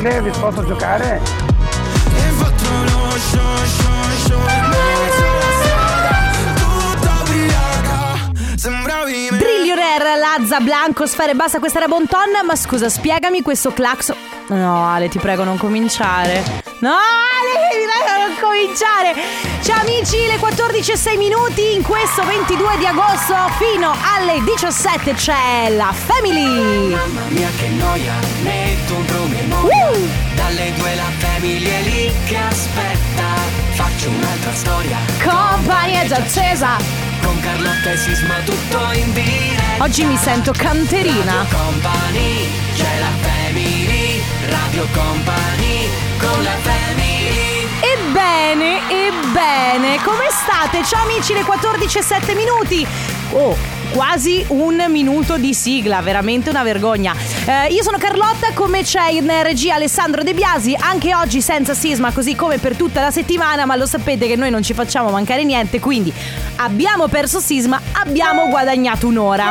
Che vi posso giocare? Rare, Lazza, Blanco, Sfere, basta, questa era Bonton. Ma scusa, spiegami questo clacson. No, Ale, ti prego, non cominciare. No, Ale, ti prego, non cominciare. Ciao amici, le 14 e 6 minuti. In questo 22 di agosto fino alle 17 c'è la Family. Mamma mia che noia Metto un promemoria Uh! Dalle due la famiglia è lì che aspetta Faccio un'altra storia Compagnia già accesa. Con Carlotta e Sisma tutto in diretta Oggi mi sento canterina. Radio Company C'è la family Radio Company Con la family Ebbene, ebbene, come state? Ciao amici, le 14 e 7 minuti. Oh, quasi un minuto di sigla, veramente una vergogna. Eh, io sono Carlotta, come c'è in regia Alessandro De Biasi, anche oggi senza sisma, così come per tutta la settimana, ma lo sapete che noi non ci facciamo mancare niente, quindi abbiamo perso sisma, abbiamo guadagnato un'ora.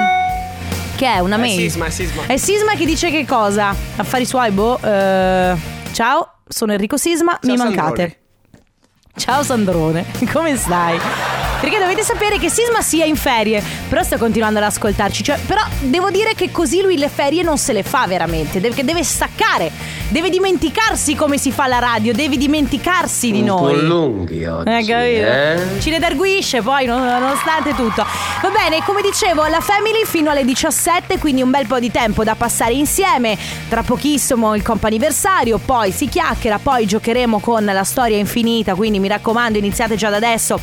Che è una mail. Sisma, è Sisma. È Sisma che dice che cosa? Affari suoi, boh. eh, ciao, sono Enrico Sisma, mi mancate. Ciao Sandrone, come stai? Perché dovete sapere che Sisma sia in ferie, però sta continuando ad ascoltarci. Cioè, però devo dire che così lui le ferie non se le fa veramente, perché deve staccare, deve dimenticarsi come si fa la radio, deve dimenticarsi di noi. lunghi oggi, Eh, capito? Ci redarguisce poi, non- nonostante tutto. Va bene, come dicevo, la Family fino alle 17, quindi un bel po' di tempo da passare insieme. Tra pochissimo il comp'anniversario, poi si chiacchiera, poi giocheremo con la storia infinita, quindi mi raccomando, iniziate già da adesso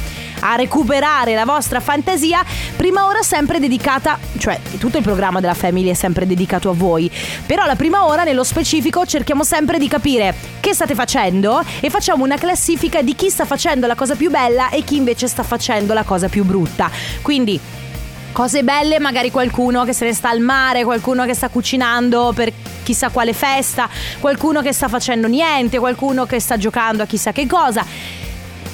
a recuperare la vostra fantasia. Prima ora sempre dedicata, cioè tutto il programma della Family è sempre dedicato a voi, però la prima ora nello specifico cerchiamo sempre di capire che state facendo e facciamo una classifica di chi sta facendo la cosa più bella e chi invece sta facendo la cosa più brutta. Quindi Cose belle, magari qualcuno che se ne sta al mare, qualcuno che sta cucinando per chissà quale festa, qualcuno che sta facendo niente, qualcuno che sta giocando a chissà che cosa.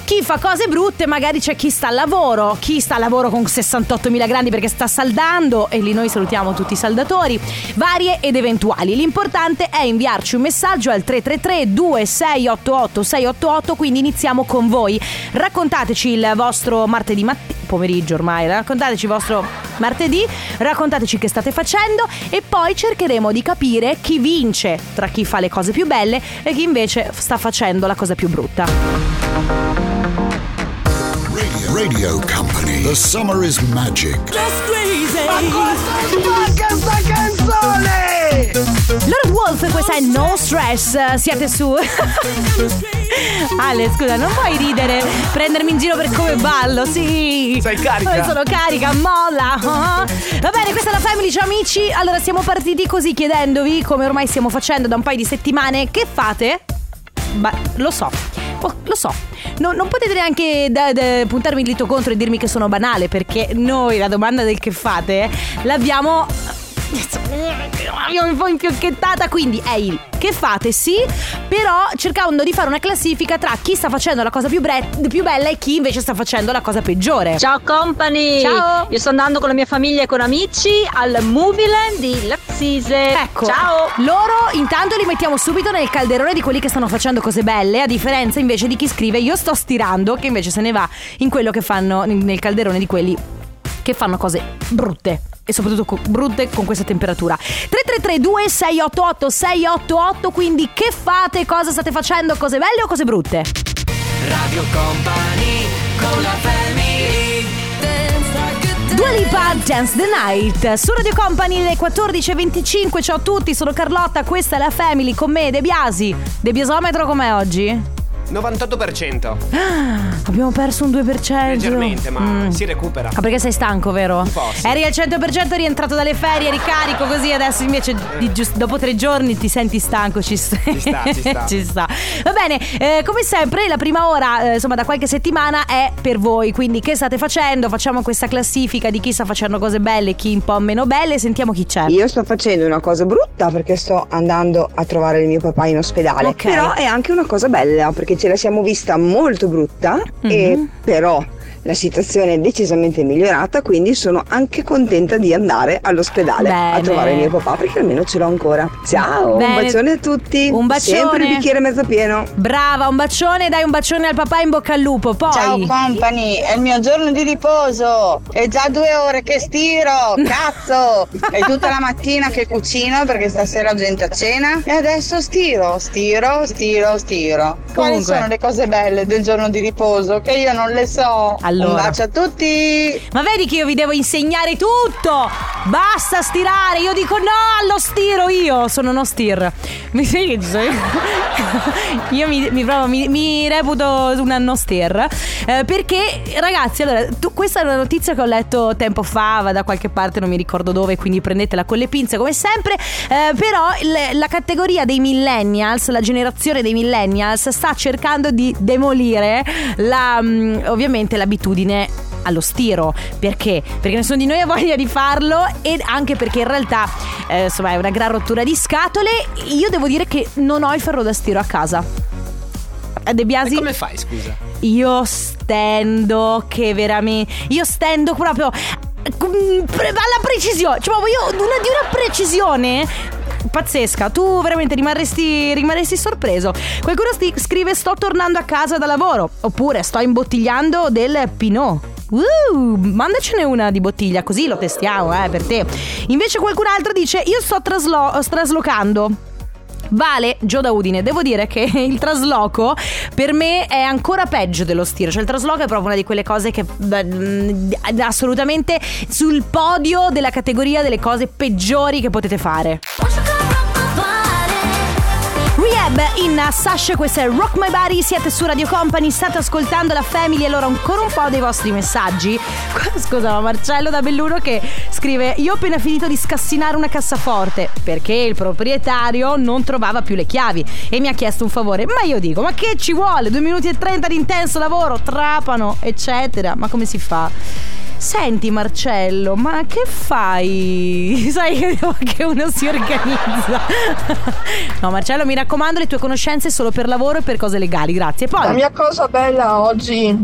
Chi fa cose brutte, magari c'è chi sta al lavoro, chi sta al lavoro con 68.000 grandi perché sta saldando, e lì noi salutiamo tutti i saldatori, varie ed eventuali. L'importante è inviarci un messaggio al 333-2688-688, quindi iniziamo con voi. Raccontateci il vostro martedì mattina, pomeriggio ormai, raccontateci il vostro martedì, raccontateci che state facendo e poi cercheremo di capire chi vince tra chi fa le cose più belle e chi invece sta facendo la cosa più brutta. Radio Company. The summer is magic. Ma cosa spacca sta canzone? Lord Wolf, questa è No Stress, siete su. Ale, scusa, non puoi ridere, prendermi in giro per come ballo, sì. Sei carica? Io sono carica, molla. Va bene, questa è la Family, ciao amici. Allora, siamo partiti così chiedendovi, come ormai stiamo facendo da un paio di settimane, che fate? Ma lo so, oh, lo so. No- non potete neanche da- da- puntarmi il dito contro e dirmi che sono banale, perché noi la domanda del che fate l'abbiamo. L'abbiamo un po' infiocchettata, quindi è il che fate, sì, però cercando di fare una classifica tra chi sta facendo la cosa più, bre- più bella e chi invece sta facendo la cosa peggiore. Ciao company! Ciao. Io sto andando con la mia famiglia e con amici al Movieland di Lazzise. Ecco, Ciao! loro intanto li mettiamo subito nel calderone di quelli che stanno facendo cose belle, a differenza invece di chi scrive io sto stirando, che invece se ne va in quello che fanno nel calderone di quelli che fanno cose brutte. E soprattutto co- brutte con questa temperatura 3332 688 688 Quindi che fate? Cosa state facendo? Cose belle o cose brutte? Radio Company Con la family Dua Lipa Dance the Night Su Radio Company le 14.25 Ciao a tutti, sono Carlotta Questa è la Family con me De Biasi De Biasometro com'è oggi? 98%. Abbiamo perso un 2%. Leggermente, ma Mm. si recupera. Ah, perché sei stanco, vero? Un po', sì. Eri al 100%, rientrato dalle ferie, ricarico così, adesso invece di gius- dopo tre giorni ti senti stanco, ci, sta. Ci sta, ci sta. Ci sta. Va bene, eh, come sempre la prima ora, eh, insomma da qualche settimana è per voi, quindi che state facendo? Facciamo questa classifica di chi sta facendo cose belle e chi un po' meno belle, sentiamo chi c'è. Io sto facendo una cosa brutta perché sto andando a trovare il mio papà in ospedale. Ok. Però è anche una cosa bella perché ce la siamo vista molto brutta e Mhm. però la situazione è decisamente migliorata, quindi sono anche contenta di andare all'ospedale a Bene. trovare mio papà perché almeno ce l'ho ancora. Ciao, Bene. un bacione a tutti. Un bacione. Sempre il bicchiere mezzo pieno. Brava, un bacione, dai un bacione al papà in bocca al lupo. Poi Ciao company, è il mio giorno di riposo. È già due ore che stiro, cazzo! È tutta la mattina che cucino perché stasera ho gente a cena. E adesso stiro, stiro, stiro, stiro. Quali Comunque. sono le cose belle del giorno di riposo? Che io non le so. Allora. Un bacio a tutti! Ma vedi che io vi devo insegnare tutto! Basta stirare! Io dico no allo stiro io! Sono no stir. Mi sai che? Io mi, mi, provo- mi- mi reputo una no stir. Eh, perché, ragazzi, allora, tu- questa è una notizia che ho letto tempo fa, va da qualche parte, non mi ricordo dove, quindi prendetela con le pinze come sempre. Eh, però il- la categoria dei millennials, la generazione dei millennials, sta cercando di demolire la, mm, ovviamente l'abitudine allo stiro perché? Perché nessuno di noi ha voglia di farlo ed anche perché in realtà eh, insomma è una gran rottura di scatole io devo dire che non ho il ferro da stiro a casa Eh, De Biasi E come fai, scusa? io stendo che veramente io stendo proprio mm, alla precisione cioè proprio io una, di una precisione pazzesca. Tu veramente rimarresti, rimarresti sorpreso. Qualcuno sti- scrive sto tornando a casa da lavoro oppure sto imbottigliando del Pinot Uh, mandacene una di bottiglia così lo testiamo eh, per te. Invece qualcun altro dice io sto traslo- traslocando Vale, Gio da Udine, devo dire che il trasloco per me è ancora peggio dello stiro. Cioè, il trasloco è proprio una di quelle cose che è assolutamente sul podio della categoria delle cose peggiori che potete fare. Rehab in Sasha, questa è Rock My Body, siete su Radio Company, state ascoltando la Family, allora ancora un po' dei vostri messaggi. Scusa, ma Marcello da Belluno che scrive Io ho appena finito di scassinare una cassaforte perché il proprietario non trovava più le chiavi e mi ha chiesto un favore. Ma io dico, ma che ci vuole? Due minuti e trenta di intenso lavoro, trapano, eccetera. Ma come si fa? Senti Marcello, ma che fai? Sai che uno si organizza. No Marcello, mi raccomando le tue conoscenze solo per lavoro e per cose legali, grazie. La Poi mia cosa bella oggi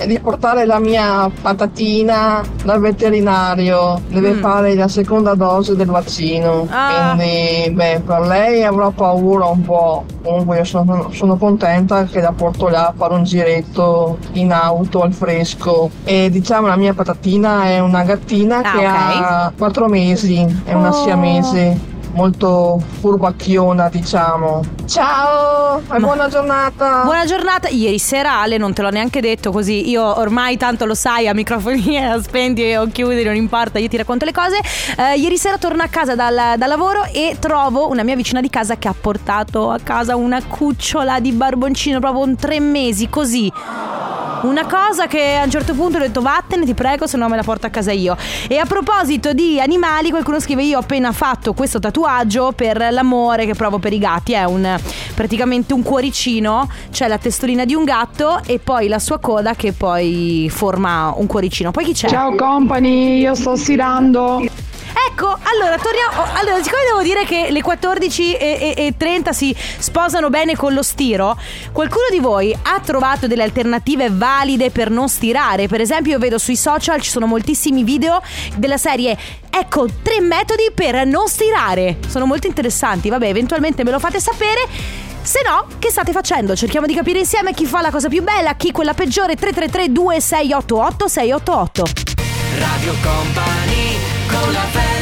è di portare la mia patatina dal veterinario. Deve Mm. fare la seconda dose del vaccino. Ah. Quindi, beh, per lei avrò paura un po'. Comunque io sono, sono contenta che la porto là a fare un giretto in auto al fresco. E diciamo la mia patatina è una gattina Ah, che ok. ha 4 mesi, è una Oh. siamese. Molto furbacchiona, diciamo. Ciao e buona giornata. buona giornata. Ieri sera Ale non te l'ho neanche detto così. Io ormai tanto lo sai, a microfoni a spenti o chiudi, non importa, io ti racconto le cose. Eh, ieri sera torno a casa dal, dal lavoro e trovo una mia vicina di casa che ha portato a casa una cucciola di barboncino, proprio un tre mesi, così. Una cosa che a un certo punto ho detto vattene ti prego se no me la porto a casa io E a proposito di animali qualcuno scrive io ho appena fatto questo tatuaggio per l'amore che provo per i gatti È un, praticamente un cuoricino C'è la testolina di un gatto e poi la sua coda che poi forma un cuoricino Poi chi c'è? Ciao company, io sto stirando. Ecco, allora torniamo. Allora, siccome devo dire che le 14 e, e- e 30 si sposano bene con lo stiro, qualcuno di voi ha trovato delle alternative valide per non stirare? Per esempio, io vedo sui social ci sono moltissimi video della serie Ecco, tre metodi per non stirare. Sono molto interessanti. Vabbè, eventualmente me lo fate sapere. Se no, che state facendo? Cerchiamo di capire insieme chi fa la cosa più bella, chi quella peggiore. 333 2688 688. Radio Company con la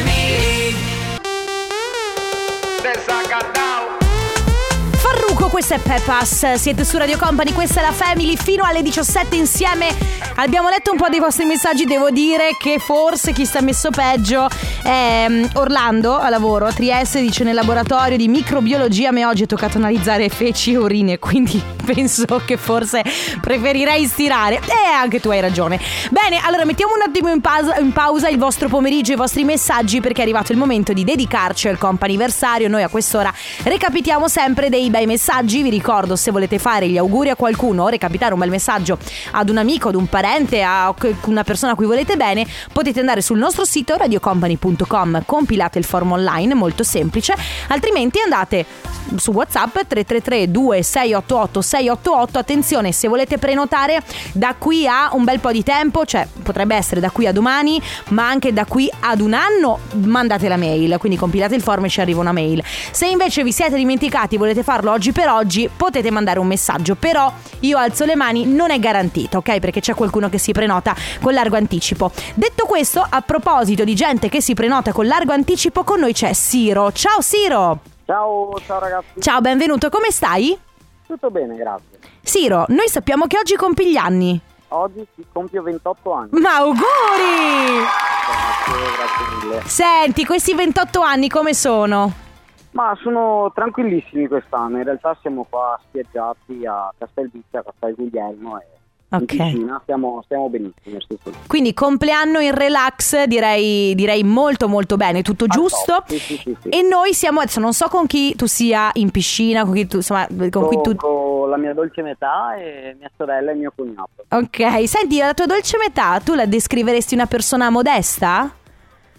questo è Pepas, siete su Radio Company, questa è la Family fino alle 17 insieme. Abbiamo letto un po' dei vostri messaggi, devo dire che forse chi sta messo peggio è mm, Orlando a lavoro a Trieste, dice nel laboratorio di microbiologia mi oggi è toccato analizzare feci e urine, quindi penso che forse preferirei stirare. E anche tu hai ragione. Bene, allora mettiamo un attimo in pausa, in pausa il vostro pomeriggio i vostri messaggi perché è arrivato il momento di dedicarci al comp'anniversario. Noi a quest'ora recapitiamo sempre dei bei messaggi messaggi. Vi ricordo, se volete fare gli auguri a qualcuno o recapitare un bel messaggio ad un amico, ad un parente, a una persona a cui volete bene, potete andare sul nostro sito radiocompany.com, compilate il form online, molto semplice, altrimenti andate su WhatsApp 333 2688 688. Attenzione, se volete prenotare da qui a un bel po' di tempo, cioè potrebbe essere da qui a domani, ma anche da qui ad un anno, mandate la mail, quindi compilate il form e ci arriva una mail. Se invece vi siete dimenticati, volete farlo oggi per oggi, potete mandare un messaggio, però io alzo le mani, non è garantito, ok? Perché c'è qualcuno che si prenota con largo anticipo. Detto questo, a proposito di gente che si prenota con largo anticipo, con noi c'è Siro. Ciao Siro! Ciao, ciao ragazzi. Ciao, benvenuto, come stai? Tutto bene, grazie. Siro, noi sappiamo che oggi compi gli anni. Oggi si compio 28 anni. Ma auguri! Grazie, grazie mille. Senti, questi 28 anni come sono? Ma sono tranquillissimi quest'anno, in realtà siamo qua spiaggiati a Castelvizzi, a Castel Guglielmo e in Ok. piscina stiamo, stiamo benissimo. Quindi compleanno in relax, direi, direi molto molto bene, tutto giusto. top, sì, sì, sì. E noi siamo, adesso non so con chi tu sia in piscina, con chi tu, insomma, con cui tu... Con la mia dolce metà e mia sorella e mio cognato. Ok, senti, la tua dolce metà, tu la descriveresti una persona modesta?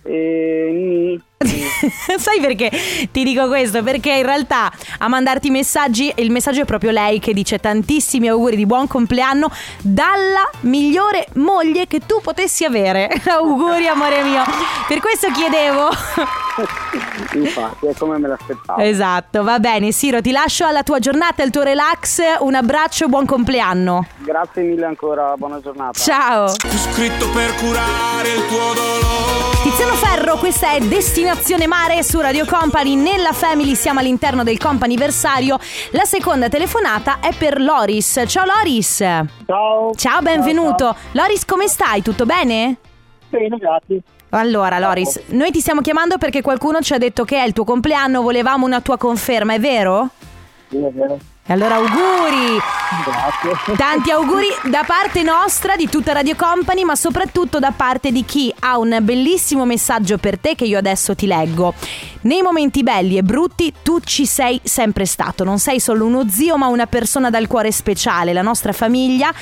E... Sai perché ti dico questo? Perché in realtà a mandarti i messaggi, il messaggio è proprio lei che dice tantissimi auguri di buon compleanno dalla migliore moglie che tu potessi avere. auguri amore mio. Per questo chiedevo. Infatti, è come me l'aspettavo. esatto, va bene Siro, ti lascio alla tua giornata, al tuo relax, un abbraccio, buon compleanno. Grazie mille ancora, buona giornata. Ciao. Scritto per curare il tuo dolore. Tiziano Ferro, questa è Destinazione Mare su Radio Company. Nella Family siamo all'interno del comp'anniversario. La seconda telefonata è per Loris. Ciao Loris. Ciao. Ciao, benvenuto. Loris, come stai? Tutto bene? Bene, grazie. Allora, Loris, noi ti stiamo chiamando perché qualcuno ci ha detto che è il tuo compleanno, volevamo una tua conferma, è vero? Sì, è vero. E allora auguri! Grazie. Tanti auguri da parte nostra, di tutta Radio Company, ma soprattutto da parte di chi ha un bellissimo messaggio per te che io adesso ti leggo. Nei momenti belli e brutti tu ci sei sempre stato, non sei solo uno zio ma una persona dal cuore speciale, la nostra famiglia,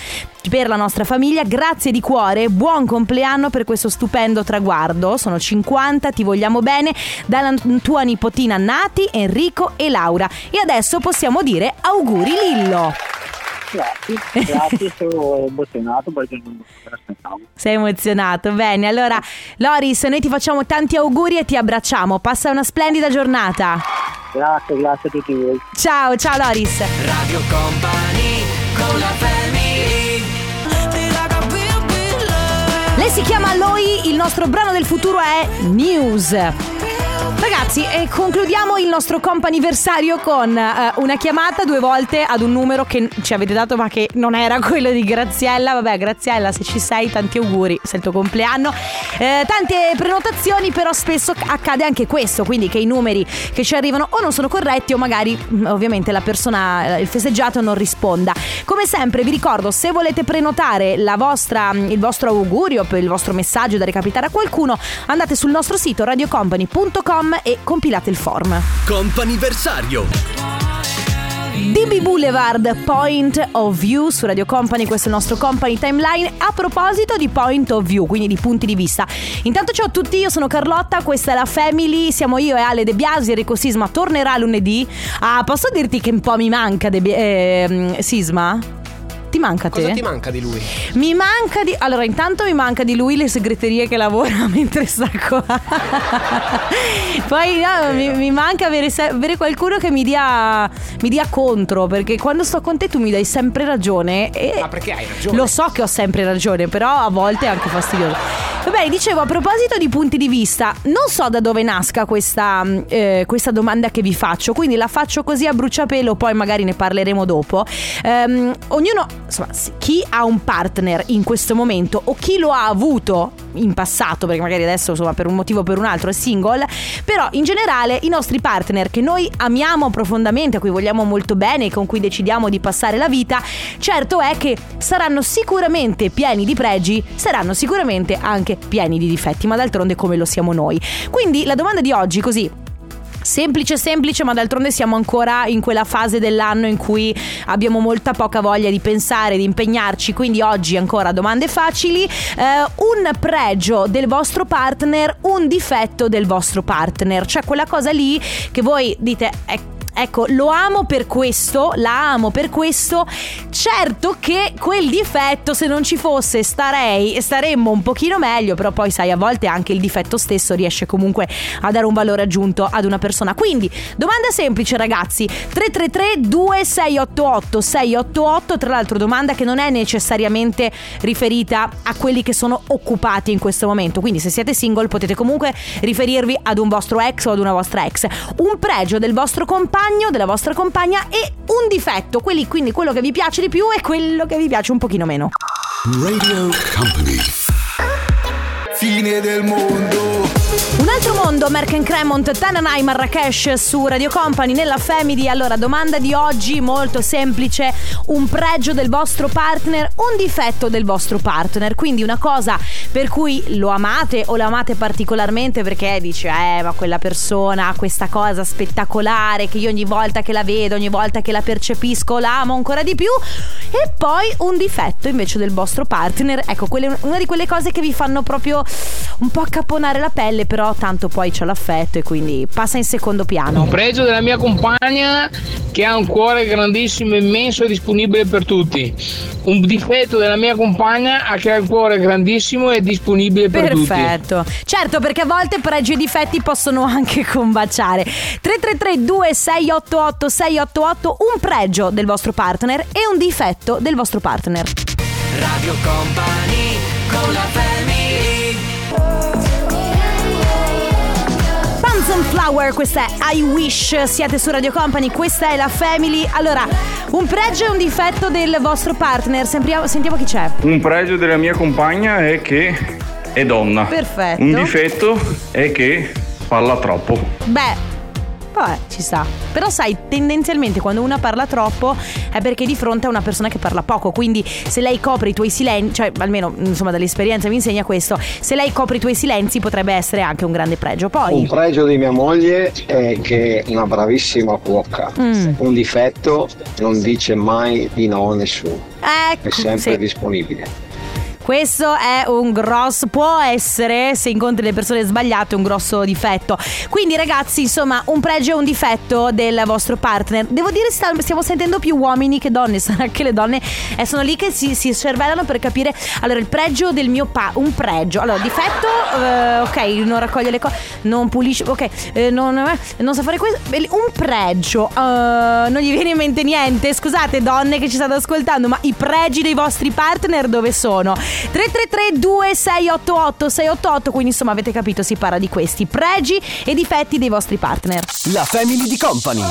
per la nostra famiglia, grazie di cuore, buon compleanno per questo stupendo traguardo, sono 50, ti vogliamo bene, dalla tua nipotina Nati, Enrico e Laura. E adesso possiamo dire auguri Lillo! Grazie, grazie, sono emozionato perché non me l'aspettavo. Sei emozionato, bene. Allora, Loris, noi ti facciamo tanti auguri e ti abbracciamo. Passa una splendida giornata. Grazie, grazie a tutti voi. Ciao, ciao Loris. Radio Company con la family. Lei si chiama Loi, il nostro brano del futuro è News. Ragazzi, e concludiamo il nostro comp'anniversario con eh, una chiamata due volte ad un numero che ci avete dato ma che non era quello di Graziella. Vabbè, Graziella, se ci sei, tanti auguri, se è il tuo compleanno. Eh, tante prenotazioni, però spesso accade anche questo, quindi che i numeri che ci arrivano o non sono corretti o magari mm, ovviamente la persona, eh, il festeggiato non risponda. Come sempre vi ricordo, se volete prenotare vostra, mm, il vostro augurio, il vostro messaggio da recapitare a qualcuno, andate sul nostro sito radiocompany.com e compilate il form. Comp'anniversario. DB Boulevard Point of View su Radio Company, questo è il nostro Company Timeline. A proposito di Point of View, quindi di punti di vista. Intanto ciao a tutti, io sono Carlotta, questa è la Family, siamo io e Ale De Biasi, Enrico Sisma tornerà lunedì. Ah, posso dirti che un po' mi manca De Bi- eh, Sisma? Ti manca a te? Cosa ti manca di lui? Mi manca di. Allora, intanto mi manca di lui le segreterie che lavora mentre sta qua. Poi no, mi, mi manca avere, se- avere qualcuno che mi dia, mi dia contro. Perché quando sto con te tu mi dai sempre ragione. E Ma perché hai ragione? lo so che ho sempre ragione, però a volte è anche fastidioso. Va bene, dicevo a proposito di punti di vista, non so da dove nasca questa, mh, eh, questa domanda che vi faccio, quindi la faccio così a bruciapelo, poi magari ne parleremo dopo. Ehm, ognuno, insomma, chi ha un partner in questo momento o chi lo ha avuto in passato, perché magari adesso insomma per un motivo o per un altro è single, però in generale i nostri partner che noi amiamo profondamente, a cui vogliamo molto bene con cui decidiamo di passare la vita, certo è che saranno sicuramente pieni di pregi, saranno sicuramente anche pieni di difetti, ma d'altronde come lo siamo noi. Quindi la domanda di oggi così Semplice, semplice, ma d'altronde siamo ancora in quella fase dell'anno in cui abbiamo molta poca voglia di pensare, di impegnarci. Quindi oggi ancora domande facili. Eh, un pregio del vostro partner, un difetto del vostro partner. Cioè quella cosa lì che voi dite... "Ecco, Ecco, lo amo per questo, la amo per questo. Certo che quel difetto, se non ci fosse, starei, staremmo un pochino meglio, però poi sai, a volte anche il difetto stesso riesce comunque a dare un valore aggiunto ad una persona. Quindi, domanda semplice ragazzi, 333 2688 688, tra l'altro domanda che non è necessariamente riferita a quelli che sono occupati in questo momento. Quindi se siete single potete comunque riferirvi ad un vostro ex o ad una vostra ex. Un pregio del vostro compagno, della vostra compagna e un difetto, quelli, quindi quello che vi piace di più e quello che vi piace un pochino meno. Radio Company. Fine del mondo. Un altro mondo, Merck Cremont, Tananai, Marrakesh su Radio Company nella Family. Allora, domanda di oggi molto semplice: un pregio del vostro partner, un difetto del vostro partner. Quindi una cosa per cui lo amate o lo amate particolarmente perché dice, eh, ma quella persona ha questa cosa spettacolare che io ogni volta che la vedo, ogni volta che la percepisco, la amo ancora di più. E poi un difetto invece del vostro partner. Ecco, quelle, una di quelle cose che vi fanno proprio un po' accapponare la pelle, però tanto poi c'è l'affetto e quindi passa in secondo piano. Un pregio della mia compagna che ha un cuore grandissimo, immenso e disponibile per tutti. Un difetto della mia compagna è che ha il cuore grandissimo e disponibile per tutti. Perfetto. Certo, perché a volte pregi e difetti possono anche combaciare. 333 2688 688 un pregio del vostro partner e un difetto del vostro partner. Radio Company con la family. Panson Flower, questa è I Wish, siete su Radio Company, questa è la Family. Allora, un pregio e un difetto del vostro partner, Sentiamo, sentiamo chi c'è. Un pregio della mia compagna è che è donna. Perfetto. Un difetto è che parla troppo. Beh, vabbè, ci sta. Però sai, tendenzialmente quando una parla troppo è perché di fronte a una persona che parla poco. Quindi se lei copre i tuoi silenzi, cioè almeno insomma dall'esperienza mi insegna questo, se lei copre i tuoi silenzi potrebbe essere anche un grande pregio. Poi... Un pregio di mia moglie è che è una bravissima cuoca. Mm. Un difetto non dice mai di no a nessuno. Ecco, È sempre sì. disponibile. Questo è un grosso, può essere, se incontri le persone sbagliate, un grosso difetto. Quindi ragazzi, insomma, un pregio e un difetto del vostro partner. Devo dire, stiamo sentendo più uomini che donne, sarà che le donne eh, sono lì che si, si cervellano per capire. Allora, il pregio del mio pa... un pregio. Allora, difetto, eh, ok, non raccoglie le cose, non pulisce, ok, eh, non, eh, non sa fare questo. Un pregio, eh, non gli viene in mente niente. Scusate, donne che ci state ascoltando, ma i pregi dei vostri partner dove sono? 333 2688 688 quindi insomma avete capito si parla di questi pregi e difetti dei vostri partner La Family di Company.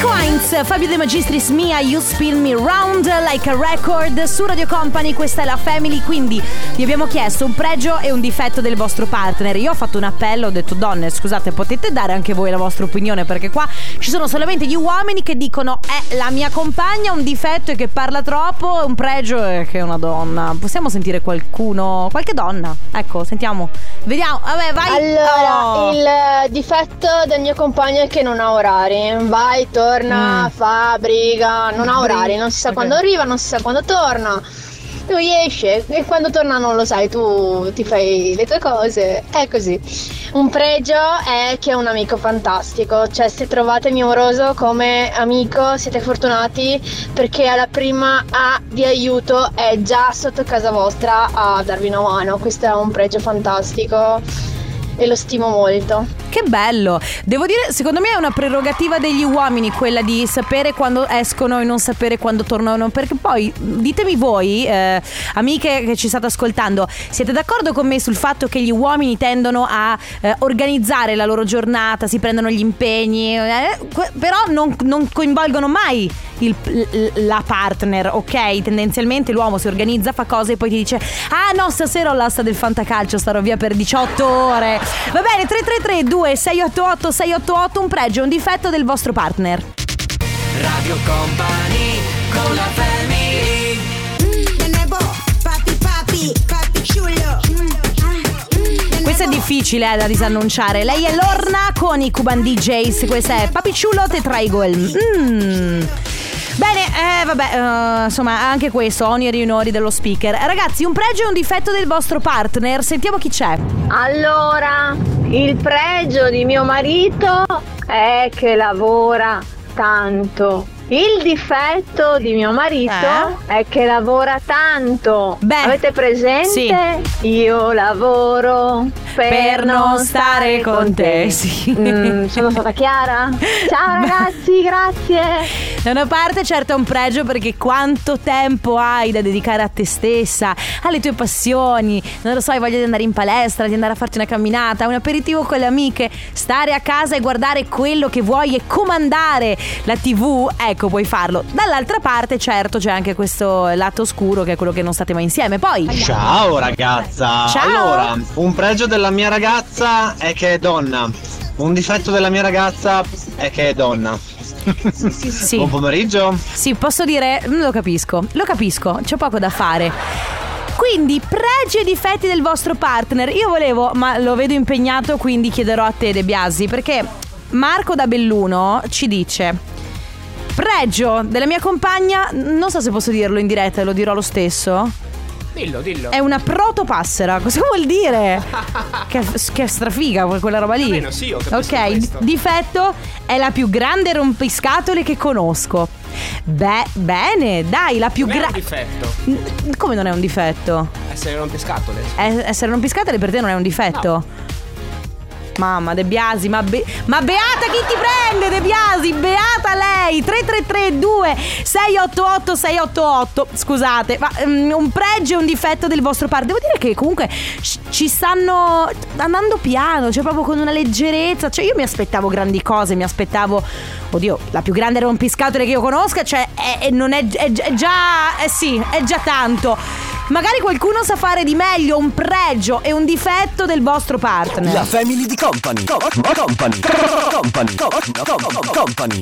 Nico Heinz, Fabio De Magistris, Mia, You Spill Me Round Like a Record su Radio Company, questa è la Family, quindi vi abbiamo chiesto un pregio e un difetto del vostro partner. Io ho fatto un appello, ho detto donne, scusate, potete dare anche voi la vostra opinione perché qua ci sono solamente gli uomini che dicono "Eh, la mia compagna ha un difetto è che parla troppo, un pregio è che è una donna". Possiamo sentire qualcuno, qualche donna? Ecco, sentiamo. Vediamo. Vabbè, vai. Allora, Oh. il difetto del mio compagno è che non ha orari. Vai, torna, Mm. fa, briga, non ha orari, non si sa Ok. quando arriva, non si sa quando torna. Lui esce e quando torna non lo sai, tu ti fai le tue cose. È così. Un pregio è che è un amico fantastico, cioè se trovate mio moroso come amico siete fortunati perché alla prima A di aiuto è già sotto casa vostra a darvi una mano. Questo è un pregio fantastico e lo stimo molto. Che bello! Devo dire, secondo me è una prerogativa degli uomini quella di sapere quando escono e non sapere quando tornano. Perché poi, ditemi voi, eh, amiche che ci state ascoltando, siete d'accordo con me sul fatto che gli uomini tendono a eh, organizzare la loro giornata, si prendono gli impegni, eh, però non, non coinvolgono mai il- la partner, ok? Tendenzialmente l'uomo si organizza, fa cose e poi ti dice Ah no, stasera ho l'asta del fantacalcio, starò via per 18 ore Va bene, 333 2688 688 un pregio, un difetto del vostro partner Radio Company con la family. Papi, papi chulo. Questo è difficile eh, da disannunciare. Lei è Lorna con i Cuban DJs. Questa è Papicciullo Tetraigoel. Mmm. Bene, eh, vabbè, eh, insomma, anche questo, oneri e onori dello speaker. Ragazzi, un pregio e un difetto del vostro partner. Sentiamo chi c'è. Allora, il pregio di mio marito è che lavora tanto. Il difetto di mio marito è che lavora tanto. Avete presente? Io lavoro per, non stare con te, sì. Mm, sono stata chiara? Ciao ragazzi, grazie. Da una parte certo è un pregio perché quanto tempo hai da dedicare a te stessa, alle tue passioni, non lo so, hai voglia di andare in palestra, di andare a farti una camminata, un aperitivo con le amiche, stare a casa e guardare quello che vuoi e comandare la tv, ecco puoi farlo. Dall'altra parte certo c'è anche questo lato oscuro che è quello che non state mai insieme. Poi... Ciao ragazza. Ciao. Allora, un pregio della mia ragazza è che è donna. Un difetto della mia ragazza è che è donna. Sì. Buon pomeriggio. Sì, posso dire, mm, lo capisco, lo capisco, c'è poco da fare. Quindi, pregi e difetti del vostro partner. Io volevo, ma lo vedo impegnato, quindi chiederò a te, De Biasi, perché Marco da Belluno ci dice: Pregio della mia compagna, non so se posso dirlo in diretta, lo dirò lo stesso. Dillo, dillo. È una protopassera, cosa vuol dire? che, che strafiga quella roba lì. Più o meno sì, ho Ok, questo. difetto è la più grande rompiscatole che conosco. Beh, bene, dai, la più Non è un grande. difetto. Come non è un difetto? Essere rompiscatole. Eh, essere rompiscatole per te non è un difetto? Mamma, De Biasi, ma, be- ma beata chi ti prende, De Biasi? Beata lei! 3332 688 688 Scusate, ma mm, un pregio e un difetto del vostro par. Devo dire che comunque ci stanno andando piano, cioè proprio con una leggerezza. Cioè io mi aspettavo grandi cose, mi aspettavo... Oddio, la più grande rompiscatole che io conosca, cioè è- è- non è, è- è già... Eh sì, è già tanto. Magari qualcuno sa fare di meglio un pregio e un difetto del vostro partner. La family di Company. Co- company. Company. Co- co- company.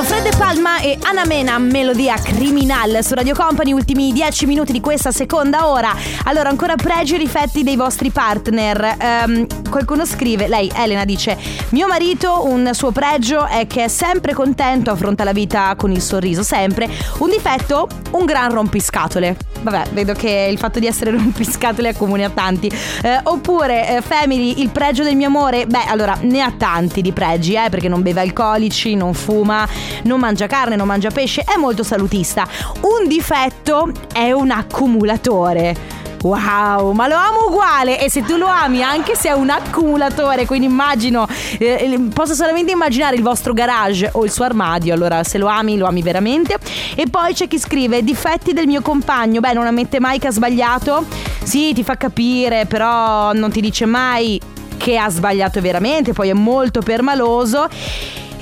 Sono Fred De Palma e Anna Mena, melodia criminal su Radio Company, ultimi 10 minuti di questa seconda ora. Allora, ancora pregi e difetti dei vostri partner. Ehm, qualcuno scrive, lei, Elena, dice: Mio marito, un suo pregio è che è sempre contento, affronta la vita con il sorriso, sempre. Un difetto, un gran rompiscatole. Vabbè, vedo che il fatto di essere rompiscatole accomuna tanti. Eh, oppure, eh, Family, il pregio del mio amore, beh, allora ne ha tanti di pregi, eh, perché non beve alcolici, non fuma, non mangia carne, non mangia pesce, è molto salutista. Un difetto è un accumulatore. Wow, ma lo amo uguale e se tu lo ami anche se è un accumulatore, quindi immagino, eh, posso solamente immaginare il vostro garage o il suo armadio, allora se lo ami lo ami veramente. E poi c'è chi scrive difetti del mio compagno, beh non ammette mai che ha sbagliato, sì ti fa capire però non ti dice mai che ha sbagliato veramente, poi è molto permaloso.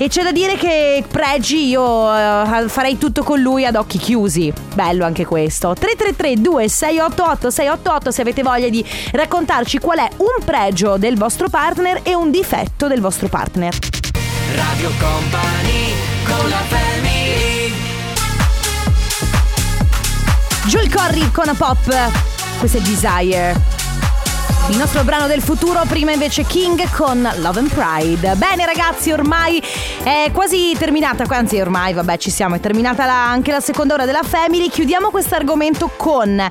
E c'è da dire che pregi io eh, farei tutto con lui ad occhi chiusi. Bello anche questo. 333 2688 688 se avete voglia di raccontarci qual è un pregio del vostro partner e un difetto del vostro partner. Radio Company con la family Joel Corry con a pop. Questo è Desire. Il nostro brano del futuro, prima invece King con Love and Pride. Bene ragazzi, ormai è quasi terminata, anzi ormai vabbè ci siamo, è terminata la- anche la seconda ora della Family. Chiudiamo questo argomento con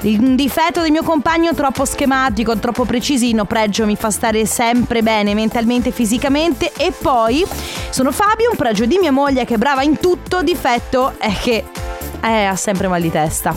il difetto del mio compagno troppo schematico, troppo precisino, pregio mi fa stare sempre bene mentalmente e fisicamente. E poi sono Fabio, un pregio di mia moglie che è brava in tutto, difetto è che eh, ha sempre mal di testa.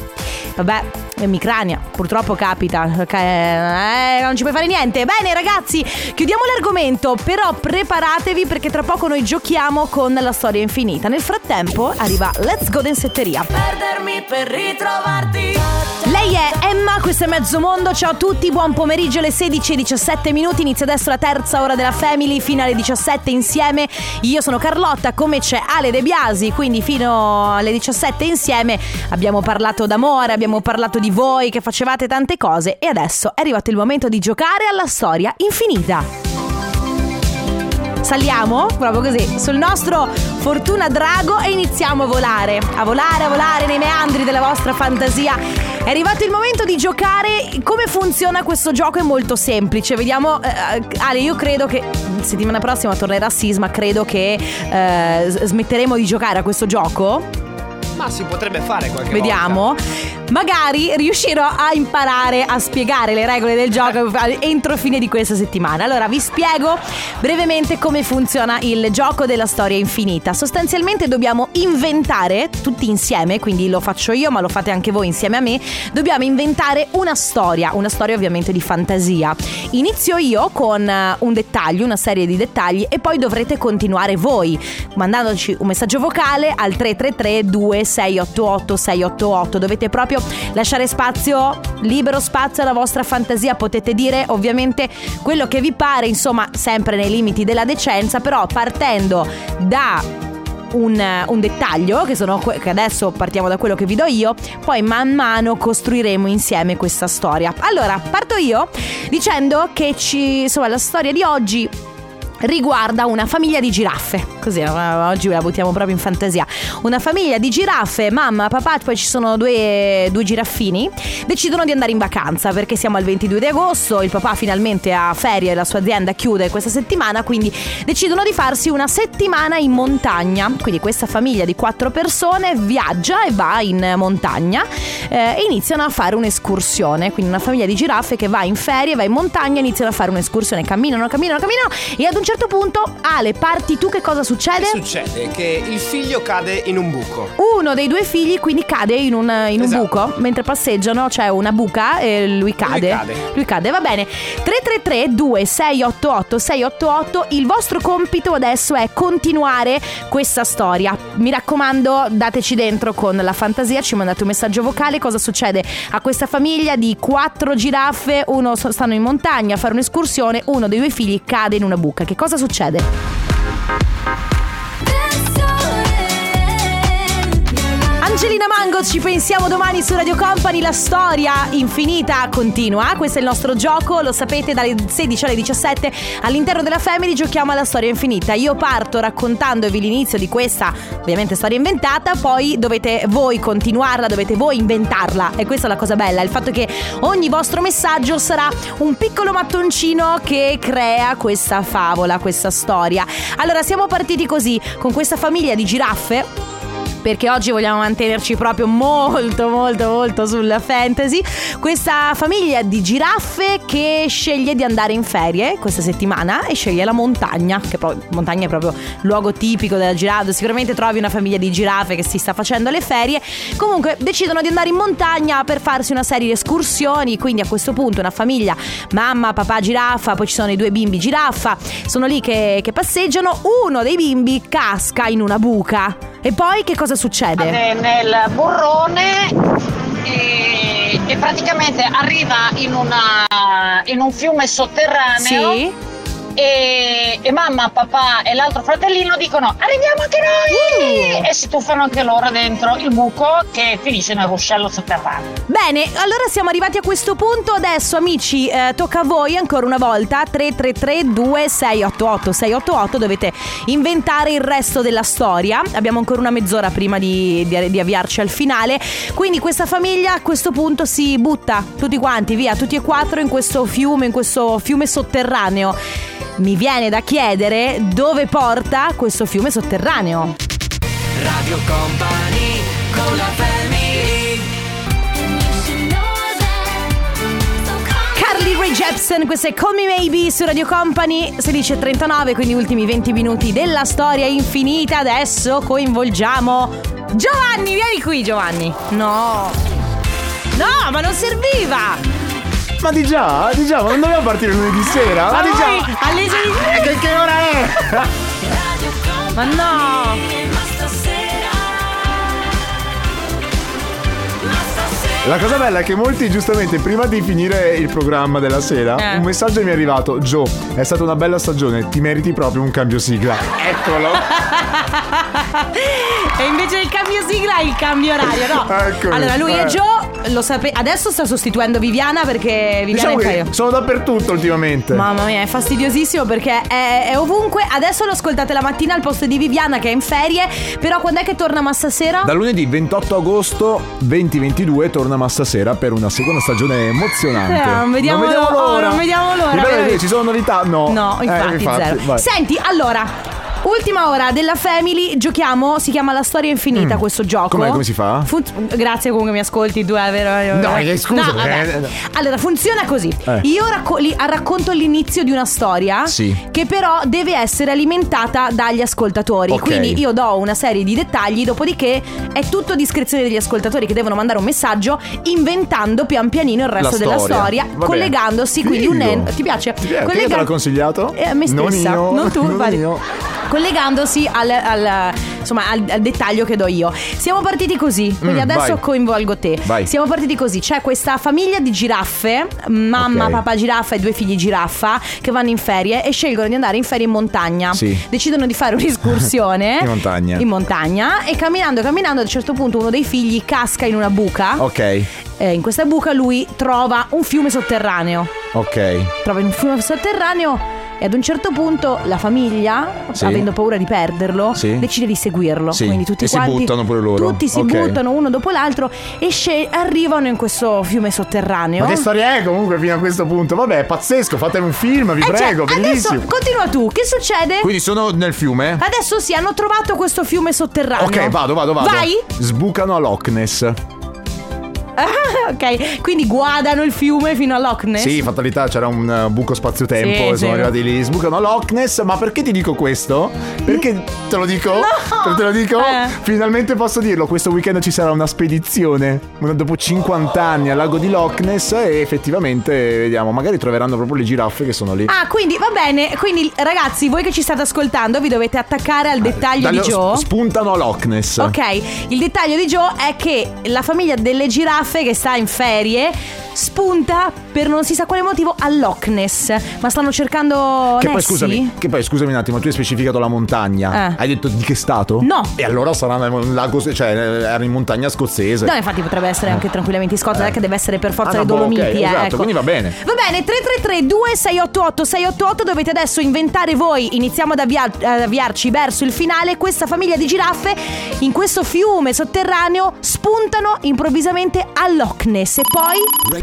Vabbè, è micrania, purtroppo capita. Eh, non ci puoi fare niente. Bene, ragazzi, chiudiamo l'argomento. Però preparatevi perché tra poco noi giochiamo con la storia infinita. Nel frattempo arriva Let's Go Densetteria. Perdermi per ritrovarti Lei è Emma, questo è Mezzo Mondo. Ciao a tutti, buon pomeriggio alle 16 e 17 minuti. Inizia adesso la terza ora della Family, fino alle 17 insieme. Io sono Carlotta, come c'è Ale De Biasi, quindi fino alle 17 insieme abbiamo parlato d'amore, abbiamo parlato di voi che facevate tante cose e adesso è arrivato il momento di giocare alla storia infinita. Saliamo proprio così sul nostro Fortuna Drago e iniziamo a volare, a volare, a volare nei meandri della vostra fantasia È arrivato il momento di giocare. Come funziona questo gioco? È molto semplice. Vediamo. eh, Ale, io credo che settimana prossima tornerà Sisma. Credo che eh, smetteremo di giocare a questo gioco. Ma si potrebbe fare qualche Vediamo. Magari riuscirò a imparare a spiegare le regole del gioco entro fine di questa settimana. Allora vi spiego brevemente come funziona il gioco della storia infinita. Sostanzialmente dobbiamo inventare tutti insieme, quindi lo faccio io, ma lo fate anche voi insieme a me. Dobbiamo inventare una storia, una storia ovviamente di fantasia. Inizio io con eh, un dettaglio, una serie di dettagli e poi dovrete continuare voi mandandoci un messaggio vocale al 333 2688 688. Dovete proprio lasciare spazio, libero spazio alla vostra fantasia. Potete dire ovviamente quello che vi pare, insomma, sempre nei limiti della decenza, però partendo da un, un dettaglio, che, sono che adesso partiamo da quello che vi do io, poi man mano costruiremo insieme questa storia. Allora, parto io dicendo che ci, insomma, la storia di oggi riguarda una famiglia di giraffe. Così eh, oggi la buttiamo proprio in fantasia. Una famiglia di giraffe, mamma, papà, poi ci sono due, due giraffini. Decidono di andare in vacanza perché siamo al 22 di agosto. Il papà finalmente ha ferie, la sua azienda chiude questa settimana. Quindi decidono di farsi una settimana in montagna. Quindi questa famiglia di quattro persone viaggia e va in montagna eh, e iniziano a fare un'escursione. Quindi una famiglia di giraffe che va in ferie, va in montagna, iniziano a fare un'escursione. Camminano, camminano, camminano e ad un certo punto, Ale, parti tu, che cosa succede? Che succede? Che il figlio cade in un buco. Uno dei due figli quindi cade in un, in un Esatto. buco mentre passeggiano, c'è una buca e lui cade. cade. Lui cade, va bene. 333 2688 688 il vostro compito adesso è continuare questa storia. Mi raccomando, dateci dentro con la fantasia, ci mandate un messaggio vocale, cosa succede a questa famiglia di quattro giraffe, uno stanno in montagna a fare un'escursione, uno dei due figli cade in una buca. Che cosa succede? Angelina Mango, ci pensiamo domani su Radio Company, la storia infinita continua. Questo è il nostro gioco, lo sapete, dalle 16 alle 17 all'interno della Family giochiamo alla storia infinita. Io parto raccontandovi l'inizio di questa, ovviamente, storia inventata, poi dovete voi continuarla, dovete voi inventarla. E questa è la cosa bella, il fatto che ogni vostro messaggio sarà un piccolo mattoncino che crea questa favola, questa storia. Allora, siamo partiti così, con questa famiglia di giraffe perché oggi vogliamo mantenerci proprio molto molto molto sulla fantasy. Questa famiglia di giraffe che sceglie di andare in ferie questa settimana e sceglie la montagna, che poi montagna è proprio luogo tipico della giraffa. Sicuramente trovi una famiglia di giraffe che si sta facendo le ferie. Comunque decidono di andare in montagna per farsi una serie di escursioni, quindi a questo punto una famiglia, mamma, papà giraffa, poi ci sono i due bimbi giraffa, sono lì che, che passeggiano, uno dei bimbi casca in una buca. E poi che cosa succede? Cade nel burrone e, e praticamente arriva in, una, in un fiume sotterraneo. Sì. E, e mamma, papà e l'altro fratellino dicono arriviamo anche noi Mm. e si tuffano anche loro dentro il buco che finisce nel ruscello sotterraneo. Bene, allora siamo arrivati a questo punto. Adesso, amici, eh, tocca a voi ancora una volta. 333 2688 688 Dovete inventare il resto della storia. Abbiamo ancora una mezz'ora prima di, di- di avviarci al finale. Quindi, questa famiglia a questo punto si butta tutti quanti via, tutti e quattro in questo fiume, in questo fiume sotterraneo. Mi viene da chiedere dove porta questo fiume sotterraneo. Radio Company con la family Carly Rae Jepsen, questo è Call Me Maybe su Radio Company 16.39, quindi ultimi 20 minuti della storia infinita. Adesso coinvolgiamo Giovanni, vieni qui Giovanni. No. No, ma non serviva. Ma di già, di già, ma non doveva partire lunedì sera? Ma, Ma di già. alle sei- Eh, Che, che ora è? Ma no. La cosa bella è che molti giustamente prima di finire il programma della sera Eh. un messaggio mi è arrivato Gio, è stata una bella stagione, ti meriti proprio un cambio sigla. Eccolo. e invece del cambio sigla il cambio orario, no? Ecco, allora lui eh. è Joe lo sape- adesso sta sostituendo Viviana perché Viviana Diciamo è che sono dappertutto ultimamente. Mamma mia, è fastidiosissimo perché è, è ovunque. Adesso lo ascoltate la mattina al posto di Viviana che è in ferie. Però quando è che torna Massa Sera? Da lunedì 28 agosto 2022 torna Massasera per una seconda stagione emozionante. Eh, non vediamo non vediamo l'ora. l'ora. Non vediamo l'ora, ci sono novità? No. No, Eh, infatti, zero. vai. Senti, allora. Ultima ora della Family, giochiamo, si chiama La storia infinita questo gioco. Mm. Com'è? Come si fa? Fun- grazie comunque mi ascolti tu, è vero? No, eh, scusa, No, vabbè. eh, Allora, funziona così. Eh. Io racco- li- racconto l'inizio di una storia Sì. che però deve essere alimentata dagli ascoltatori. Ok. Quindi io do una serie di dettagli, dopodiché è tutto a discrezione degli ascoltatori che devono mandare un messaggio inventando pian pianino il resto La della storia. Vabbè. collegandosi quindi Figo. un ti piace? Ti piace? Chi Collega- te l'ha consigliato? Eh, me Non stessa, io. non tu, Non. Collegandosi al, al- insomma, al, al dettaglio che do io. Siamo partiti così, quindi Mm, adesso vai. coinvolgo te. Vai. Siamo partiti così. C'è questa famiglia di giraffe, mamma, Ok. papà giraffa e due figli giraffa, che vanno in ferie e scelgono di andare in ferie in montagna. Sì. Decidono di fare un'escursione In montagna. in montagna e camminando, camminando, a un certo punto uno dei figli casca in una buca. Ok, Eh, in questa buca lui trova un fiume sotterraneo. ok. Trova un fiume sotterraneo e ad un certo punto la famiglia, Sì. avendo paura di perderlo, Sì. decide di seguirlo. Sì. Quindi tutti E si quanti buttano pure loro. Tutti si Ok. buttano uno dopo l'altro e sce- arrivano in questo fiume sotterraneo. Ma che storia è comunque fino a questo punto? Vabbè, è pazzesco, fatemi un film, vi Eh, cioè, prego, adesso bellissimo. continua tu, che succede? Quindi sono nel fiume? Adesso sì, hanno trovato questo fiume sotterraneo. Ok, vado, vado, vado. Vai? Sbucano a Loch Ness. Ah, ok, quindi guardano il fiume fino a Loch Ness. Sì, fatalità, c'era un uh, buco spazio-tempo Sì, e sono sì. arrivati lì. Sbucano a Loch Ness. Ma perché ti dico questo? Perché te lo dico? No! Te lo dico? Eh. Finalmente posso dirlo. Questo weekend ci sarà una spedizione. Dopo 50 anni al lago di Loch Ness. E effettivamente, vediamo, magari troveranno proprio le giraffe che sono lì. Ah, quindi va bene. Quindi, ragazzi, voi che ci state ascoltando, vi dovete attaccare al dettaglio di Dallo- Joe. Spuntano a Loch Ness. Ok, il dettaglio di Joe è che la famiglia delle giraffe che sta in ferie spunta per non si sa quale motivo a Loch Ness. Ma stanno cercando Che poi, Nessie? scusami, che poi scusami un attimo, tu hai specificato la montagna. Eh. Hai detto di che stato? No. E allora sarà nel lago, cioè era in montagna scozzese. No, infatti potrebbe essere anche tranquillamente in Scozia, è che deve essere per forza Ah, le no, boh, Dolomiti, ok, eh, esatto, ecco. quindi va bene. Va bene, 333 2688 688 dovete adesso inventare voi, iniziamo ad, avvia- ad avviarci verso il finale, questa famiglia di giraffe in questo fiume sotterraneo spuntano improvvisamente a Loch Ness e poi...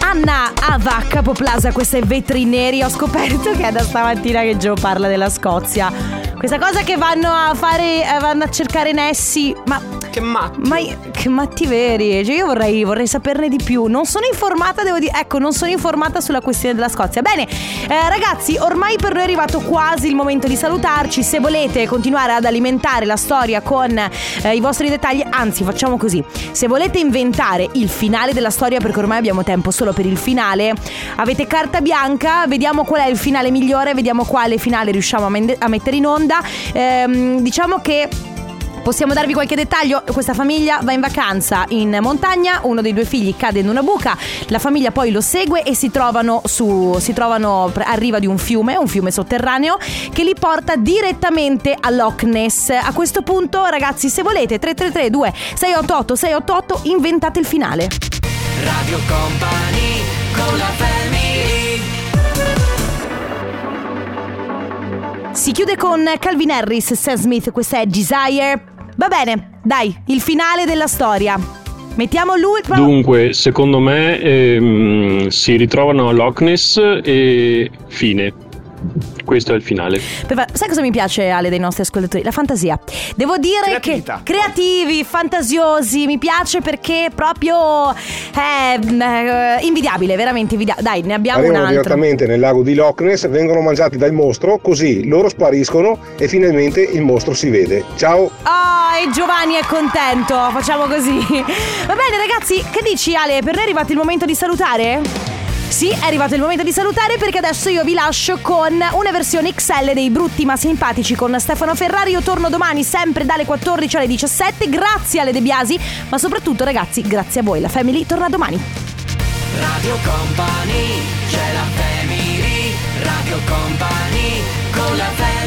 Anna Ava Capoplaza, questa è Vetri Neri. Ho scoperto che è da stamattina che Joe parla della Scozia. Questa cosa che vanno a fare, eh, vanno a cercare Nessi. Ma. Che matti. Ma che matti veri. Cioè, io vorrei, vorrei saperne di più. Non sono informata, devo dire. Ecco, non sono informata sulla questione della Scozia. Bene, eh, ragazzi, ormai per noi è arrivato quasi il momento di salutarci. Se volete continuare ad alimentare la storia con eh, i vostri dettagli, anzi, facciamo così. Se volete inventare il finale della storia, perché ormai abbiamo tempo solo per il finale, avete carta bianca, vediamo qual è il finale migliore, vediamo quale finale riusciamo a, mende- a mettere in onda. Ehm, diciamo che. Possiamo darvi qualche dettaglio? Questa famiglia va in vacanza in montagna, uno dei due figli cade in una buca, la famiglia poi lo segue e si trovano su si trovano a riva di un fiume, un fiume sotterraneo che li porta direttamente a Loch Ness. A questo punto, ragazzi, se volete 333 2 688 688 inventate il finale. Radio Company con la family Si chiude con Calvin Harris, Sam Smith, questa è Desire. Va bene, dai, il finale della storia. Mettiamo lui. Dunque, secondo me ehm, si ritrovano a Loch Ness e fine. Questo è il finale. Perfetto. Sai cosa mi piace, Ale, dei nostri ascoltatori? La fantasia. Devo dire che creativi, fantasiosi, mi piace perché proprio è eh, invidiabile, veramente invidiabile. Dai, ne abbiamo un Arrivano altro. direttamente nel lago di Loch Ness, vengono mangiati dal mostro, così loro spariscono e finalmente il mostro si vede. Ciao! Oh, e Giovanni è contento. Facciamo così. Va bene, ragazzi, che dici, Ale? Per noi è arrivato il momento di salutare? Sì, è arrivato il momento di salutare perché adesso io vi lascio con una versione XL dei brutti ma simpatici con Stefano Ferrari. Io torno domani sempre dalle 14 alle 17. Grazie alle De Biasi, ma soprattutto ragazzi, grazie a voi. La Family torna domani. Radio Company, c'è la Family, Radio Company con la Family.